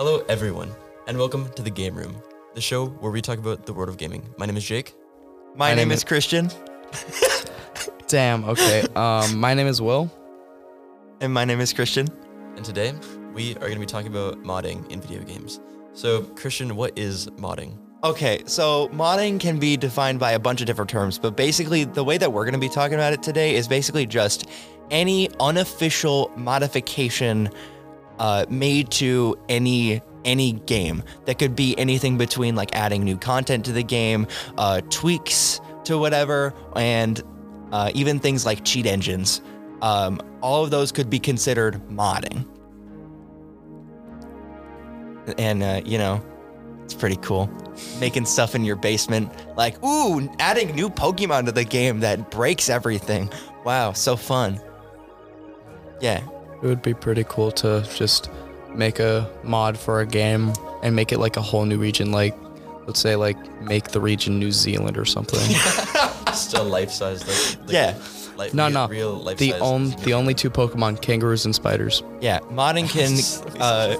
Hello, everyone, and welcome to the Game Room, the show where we talk about the world of gaming. My name is Jake. My, My name, name is is- Christian, Damn. Okay. Um, my name is Will. and my name is Christian. And today, we are going to be talking about modding in video games. So, Christian, what is modding? Okay, so modding can be defined by a bunch of different terms, but basically, the way that we're going to be talking about it today is basically just any unofficial modification uh, made to any any game. That could be anything between like adding new content to the game, uh, tweaks to whatever, and uh, even things like cheat engines. Um, all of those could be considered modding. And uh, you know, it's pretty cool. Making stuff in your basement, like, ooh, adding new Pokemon to the game that breaks everything. Wow, so fun. Yeah. It would be pretty cool to just make a mod for a game and make it like a whole new region. Like, let's say, like make the region New Zealand or something. Still life-size, like, like Yeah. like no, real, no. real life the size. on, the only two Pokemon, kangaroos and spiders. Yeah. Modding can uh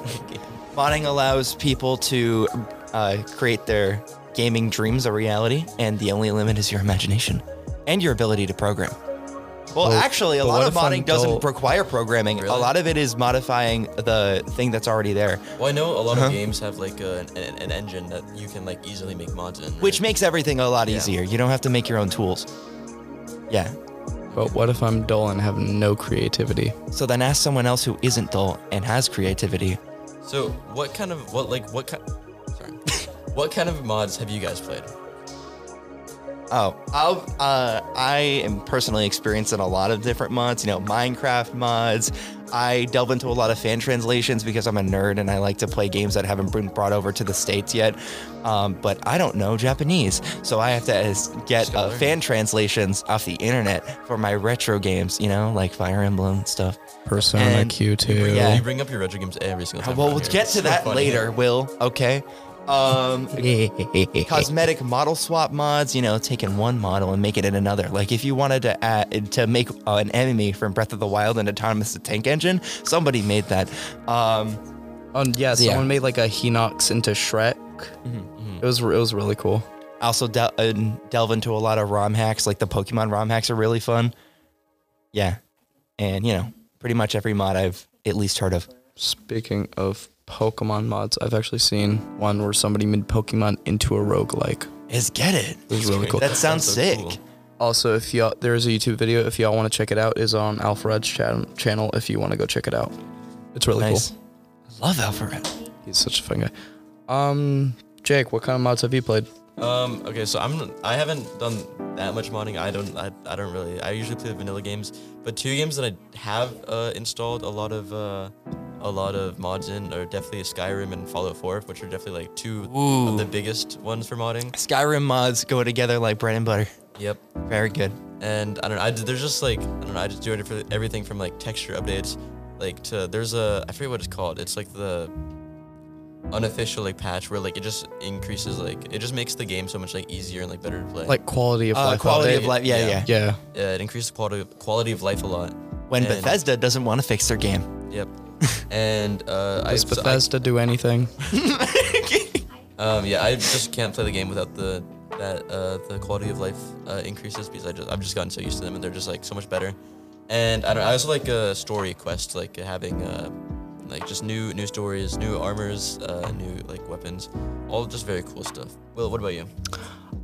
modding allows people to uh create their gaming dreams a reality, and the only limit is your imagination and your ability to program. Well, Well, actually, a lot of modding doesn't dull? require programming. Really? A lot of it is modifying the thing that's already there, Well, I know a lot Uh-huh. of games have like a, an, an engine that you can like easily make mods in. which makes everything a lot Yeah. easier. You don't have to make your own tools. Yeah. But what if I'm dull and have no creativity? So then ask someone else who isn't dull and has creativity. So, what kind of what like what kind? Sorry, what kind of mods have you guys played? Oh, I'll, uh, I am personally experiencing a lot of different mods. You know, Minecraft mods. I delve into a lot of fan translations because I'm a nerd and I like to play games that haven't been brought over to the states yet. Um, but I don't know Japanese, so I have to get uh, fan translations off the internet for my retro games. You know, like Fire Emblem and stuff. Persona And- Q2. Yeah. You bring up your retro games every single time. well, we'll get to so that funny. later, Will. Okay. Um, cosmetic model swap mods, you know, taking one model and making it in another. Like if you wanted to add to make uh, an enemy from Breath of the Wild an autonomous tank engine, somebody made that. Um, Oh yeah, Yeah. someone made like a Hinox into Shrek. It was it was really cool. I also del- uh, delve into a lot of ROM hacks, like the Pokemon ROM hacks are really fun. Yeah, and you know, pretty much every mod I've at least heard of. Speaking of Pokemon mods, I've actually seen one where somebody made Pokemon into a roguelike. Is get it? It was really cool. That sounds so sick. cool. Also, if y'all there's a YouTube video if y'all want to check it out is on Alpharad's chan- channel if you want to go check it out. It's really Nice. cool. I love Alpharad. He's such a fun guy. Um, Jake, what kind of mods have you played? Um. Okay. So I'm. I haven't done that much modding. I don't. I, I don't really. I usually play the vanilla games. But two games that I have uh, installed a lot of uh, a lot of mods in are definitely Skyrim and Fallout 4, which are definitely like two Ooh. of the biggest ones for modding. Skyrim mods go together like bread and butter. Yep. Very good. And I don't know. I, there's just like I don't know. I just do it for everything from like texture updates, like to there's a I forget what it's called. It's like the unofficial like patch where like it just increases like it just makes the game so much like easier and like better to play. Like quality of Uh, life. quality of life. Yeah, Yeah. yeah. Yeah. it increases quality quality of life a lot. When And- Bethesda doesn't want to fix their game. Yep. And uh, I, Does so I- Bethesda do anything? um, yeah, I just can't play the game without the that uh, the quality of life uh, increases because I just I've just gotten so used to them and they're just like so much better. And I don't. I also like uh, story quests, like having uh, like just new new stories, new armors, uh, new like weapons, all just very cool stuff. Well, what about you?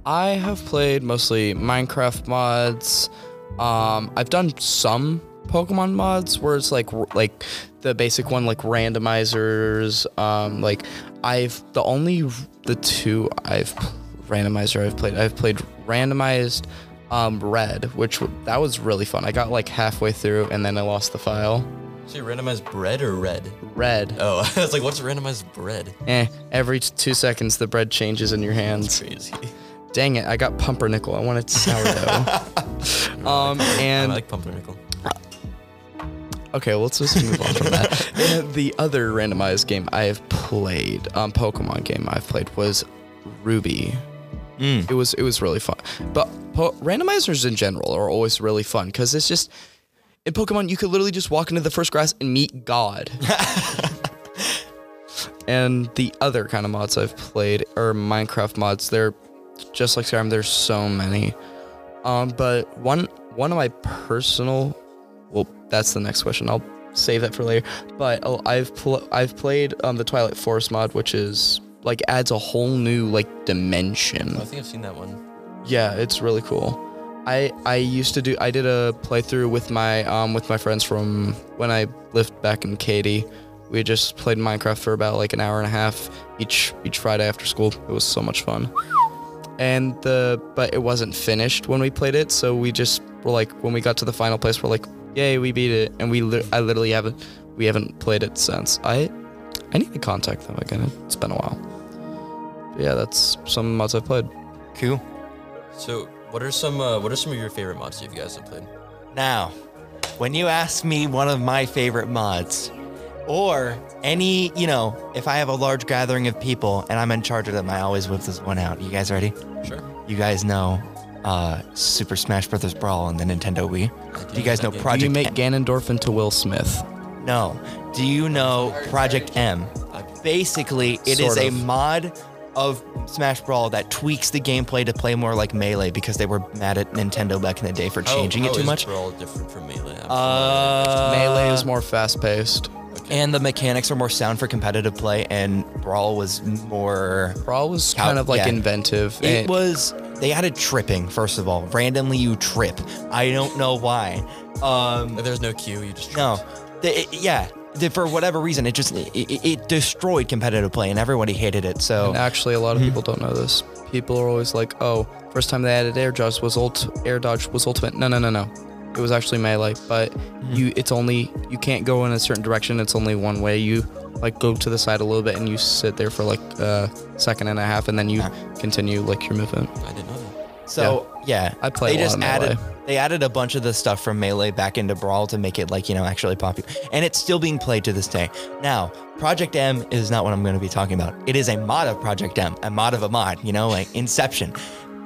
I have played mostly Minecraft mods. Um, I've done some Pokemon mods where it's like like the basic one like randomizers. Um, like I've the only the two I've randomizer I've played I've played randomized um, red, which that was really fun. I got like halfway through and then I lost the file. So you randomized bread or red? Red. Oh, I was like, what's randomized bread? Eh, every two seconds the bread changes in your hands. Crazy. Dang it, I got pumpernickel. I wanted sourdough. um, and I like pumpernickel. Okay, well, let's just move on from that. And the other randomized game I have played, um, Pokemon game I've played was Ruby. Mm. It was it was really fun. But po- randomizers in general are always really fun because it's just in Pokemon you could literally just walk into the first grass and meet God. and the other kind of mods I've played are Minecraft mods. They're just like Skyrim. There's so many. Um, but one one of my personal, that's the next question. I'll save that for later. But uh, I've pl- I've played um, the Twilight Forest mod, which is like adds a whole new like dimension. I think I've seen that one. Yeah, it's really cool. I I used to do I did a playthrough with my um with my friends from when I lived back in Katy. We just played Minecraft for about like an hour and a half each each Friday after school. It was so much fun. And the but it wasn't finished when we played it, so we just were like when we got to the final place, we're like, yay, we beat it, and we li- I literally haven't we haven't played it since. I I need to contact them again. It's been a while. But yeah, that's some mods I've played. Cool. So, what are some uh, what are some of your favorite mods you guys have played? Now, when you ask me one of my favorite mods, or any, you know, if I have a large gathering of people and I'm in charge of them, I always whip this one out. You guys ready? Sure. You guys know uh, Super Smash Bros. Brawl on the Nintendo Wii? Do you guys know Do Project Do you make M? Ganondorf into Will Smith? No. Do you know Project M? Basically, it is Sort a of. mod of Smash Brawl that tweaks the gameplay to play more like Melee because they were mad at Nintendo back in the day for changing How- it how too is much. Brawl different from Melee? I'm Uh, Melee is more fast paced. and the mechanics are more sound for competitive play, and Brawl was more. Brawl was How- kind of like yeah. inventive. It and- was. They added tripping first of all. Randomly, you trip. I don't know why. Um. There's no cue. You just no, the, it- yeah. the- for whatever reason, it just it, it, it destroyed competitive play, and everybody hated it. So And actually, a lot Mm-hmm. of people don't know this. People are always like, "Oh, first time they added air dodge was ult, air dodge was ultimate." No, no, no, no. It was actually melee, but Mm-hmm. you it's only you can't go in a certain direction. It's only one way. You like go to the side a little bit and you sit there for like a second and a half, and then you Yeah. continue like your movement. I didn't know that. So yeah, I play They a lot just of added they added a bunch of the stuff from Melee back into Brawl to make it like you know actually popular, and it's still being played to this day. Now, Project M is not what I'm going to be talking about. It is a mod of Project M, a mod of a mod. You know, like Inception.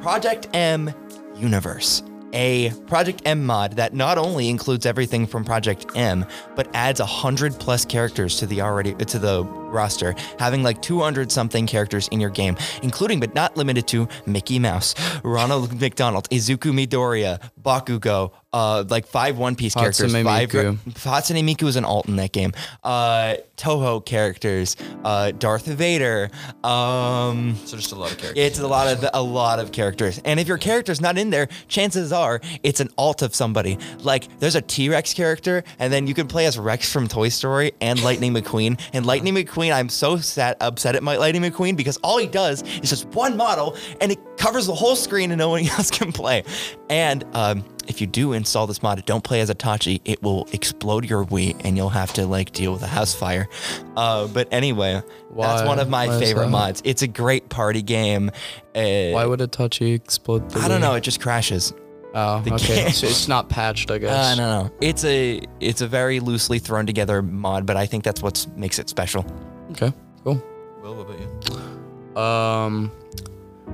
Project M Universe. A Project M mod that not only includes everything from Project M, but adds a hundred plus characters to the already to the roster, having like 200 something characters in your game, including but not limited to Mickey Mouse, Ronald McDonald, Izuku Midoriya, Bakugo, uh, like five One Piece characters, Hatsune five Miku. Hatsune Miku is an alt in that game, uh, Touhou characters, uh, Darth Vader, um, So just a lot of characters. it's a lot of a lot of characters, and if your character's not in there, chances are it's an alt of somebody. Like there's a T Rex character, and then you can play as Rex from Toy Story and Lightning McQueen. And Lightning McQueen, I'm so sad, upset at my Lightning McQueen because all he does is just one model, and it covers the whole screen, and no one else can play. And um, if you do install this mod, don't play as Itachi. It will explode your Wii, and you'll have to like deal with a house fire. Uh, but anyway, that's one of my Why favorite mods. It's a great party game. Uh, Why would Itachi explode? I don't know. It just crashes. Oh, The okay. game- So it's not patched, I guess. I don't know. It's a it's a very loosely thrown together mod, but I think that's what makes it special. Okay, cool. Will, what about you? Um,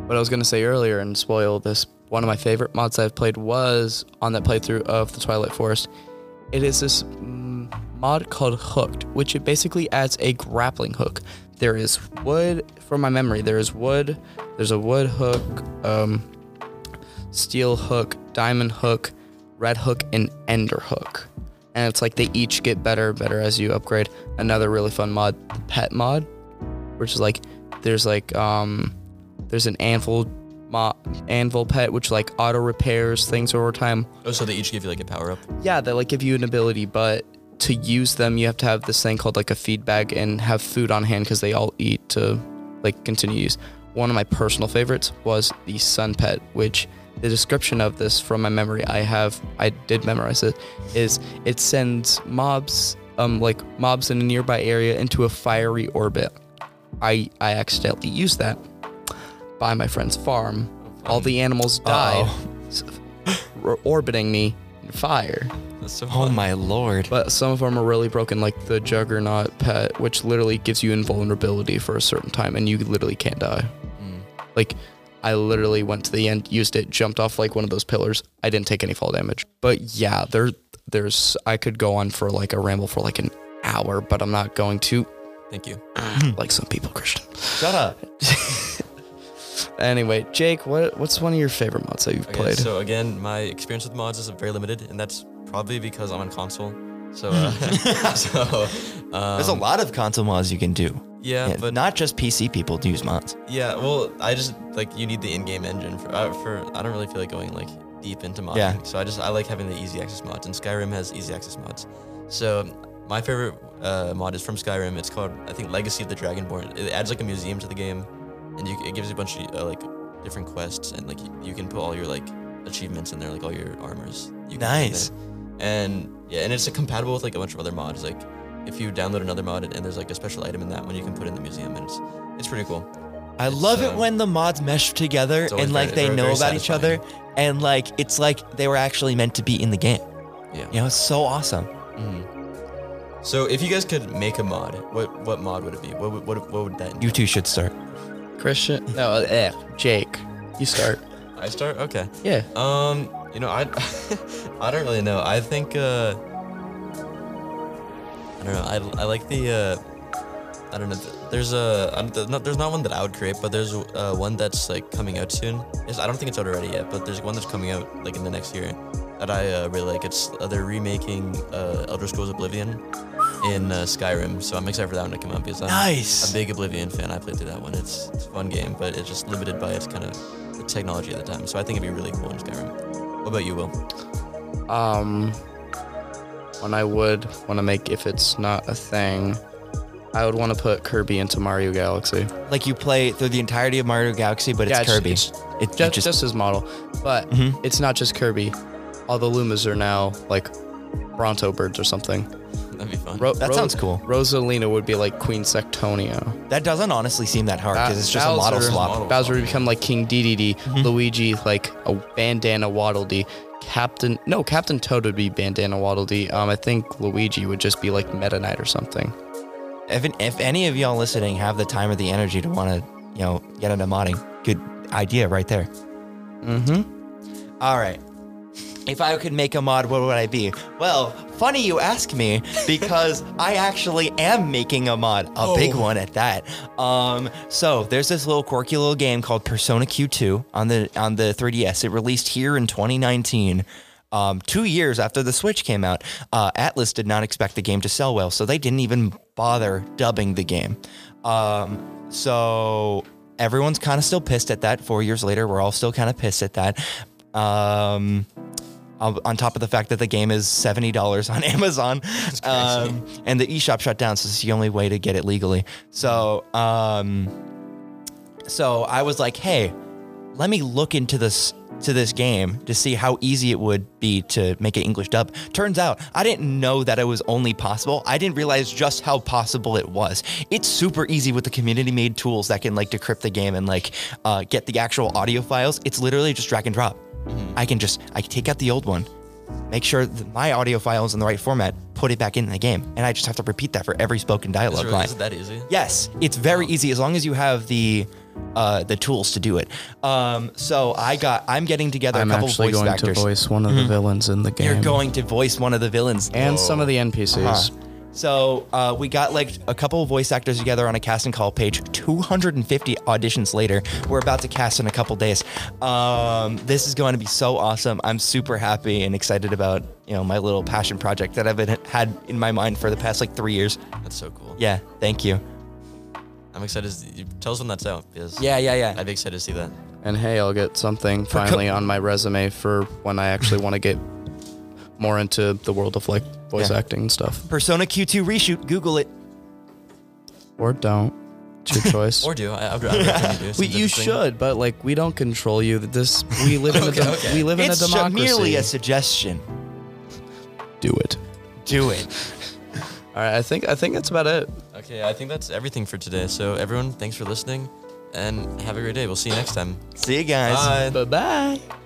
what I was gonna say earlier and spoil this. One of my favorite mods I've played was on that playthrough of the Twilight Forest. It is this mm, mod called Hooked, which it basically adds a grappling hook. There is wood, from my memory. There is wood. There's a wood hook, um, steel hook, diamond hook, red hook, and ender hook. And it's like they each get better and better as you upgrade. Another really fun mod, the pet mod, which is like there's like um there's an anvil mo- anvil pet which like auto repairs things over time. Oh, so they each give you like a power up. Yeah, they like give you an ability, but to use them you have to have this thing called like a feed bag and have food on hand because they all eat to like continue use. One of my personal favorites was the sun pet, which the description of this from my memory I have I did memorize it is it sends mobs um like mobs in a nearby area into a fiery orbit. I I accidentally used that by my friend's farm. All the animals died, s- r- orbiting me in fire. That's so Oh fun. my lord! But some of them are really broken, like the Juggernaut pet, which literally gives you invulnerability for a certain time, and you literally can't die. Like, I literally went to the end, used it, jumped off like one of those pillars. I didn't take any fall damage. But yeah, there, there's. I could go on for like a ramble for like an hour, but I'm not going to. Thank you. like some people, Christian. Shut up. Anyway, Jake, what what's one of your favorite mods that you've Okay, played? so again, my experience with mods is very limited, and that's probably because I'm on console. So, uh, so um, There's a lot of console mods you can do. Yeah, Yeah, but not just PC people use mods. Yeah, well, I just like you need the in-game engine for uh, for. I don't really feel like going like deep into modding. Yeah. So I just I like having the easy access mods, and Skyrim has easy access mods. So my favorite uh, mod is from Skyrim. It's called I think Legacy of the Dragonborn. It adds like a museum to the game, and you, it gives you a bunch of uh, like different quests, and like you, you can put all your like achievements in there, like all your armors. You Nice. And yeah, and it's uh, compatible with like a bunch of other mods. Like if you download another mod and there's like a special item in that one, you can put in the museum, and it's it's pretty cool. I It's, love it um, when the mods mesh together and like very- they very- know very about each other and like it's like they were actually meant to be in the game. Yeah. You know, it's so awesome. So if you guys could make a mod, what what mod would it be? What would what, what would that? You two should start. Christian? No, uh, eh, Jake. You start. I start. Okay. Yeah. Um, you know, I I don't really know. I think uh, I don't know. I, I like the uh, I don't know. There's a I'm, there's not there's not one that I would create, but there's uh, one that's like coming out soon. It's, I don't think it's out already yet, but there's one that's coming out like in the next year that I uh, really like. It's uh, they're remaking uh, Elder Scrolls Oblivion in uh, Skyrim, so I'm excited for that one to come out because I'm Nice. a big Oblivion fan. I played through that one. It's, it's a fun game, but it's just limited by its kind of the technology at the time. So I think it'd be really cool in Skyrim. What about you, Will? Um, when I would want to make, if it's not a thing, I would want to put Kirby into Mario Galaxy. Like you play through the entirety of Mario Galaxy, but Yeah, it's it's- Kirby. it's It- you Just, just, just his model, but Mhm. it's not just Kirby. All the Lumas are now like Bronto Burts or something. That'd be fun. Ro- That Ro- sounds cool. Rosalina would be like Queen Sectonia. that doesn't honestly seem that hard because it's just a model swap. model. Bowser would become like King Dedede, Mm-hmm. Luigi like a bandana Waddle Dee, Captain no Captain Toad would be bandana Waddle Dee. Um, I think Luigi would just be like Meta Knight or something. If, if any of y'all listening have the time or the energy to want to, you know, get into modding, good idea right there. Mm-hmm. All right. If I could make a mod, what would I be? Well, funny you ask me because I actually am making a mod, a big one at that. Um, so there's this little quirky little game called Persona Q2 on the on the 3DS. It released here in 2019. Um, two years after the Switch came out, uh, Atlus did not expect the game to sell well, so they didn't even bother dubbing the game. Um, so everyone's kind of still pissed at that. Four years later, we're all still kind of pissed at that. Um, on top of the fact that the game is seventy dollars on Amazon, um, and the eShop shut down, so it's the only way to get it legally. So, um, so I was like, hey, let me look into this to this game to see how easy it would be to make an English dub. Turns out I didn't know that it was only possible. I didn't realize just how possible it was. It's super easy with the community made tools that can like decrypt the game and like uh, get the actual audio files. It's literally just drag and drop. I can just I can take out the old one, make sure that my audio file is in the right format, put it back in the game, and I just have to repeat that for every spoken dialogue it, line. is that easy? Yes, it's very easy as long as you have the uh, the tools to do it. Um, so I got I'm getting together I'm a couple actually voice going actors. to voice one of the villains in the game. You're going to voice one of the villains. and some of the NPCs. Huh. So uh, we got like a couple of voice actors together on a casting call page. 250 auditions later, we're about to cast in a couple days. Um, this is going to be so awesome. I'm super happy and excited about you know my little passion project that I've been, had in my mind for the past like three years. That's so cool. Yeah, thank you. I'm excited. To, tell us when that's out. Because Yeah, yeah, yeah. I'd be excited to see that. And hey, I'll get something co- finally on my resume for when I actually want to get more into the world of like voice Yeah. acting and stuff. Persona Q2 reshoot. Google it. Or don't. It's your choice. Or do I? I'd, I'd you do. we, Seems you interesting. should, but like we don't control you. That This we live in a Okay, dem- okay. we live in a It's ju- democracy. merely a suggestion. Do it. Do it. All right, I think I think that's about it. Okay, I think that's everything for today. So everyone, thanks for listening, and have a great day. We'll see you next time. See you guys. Bye. Bye bye.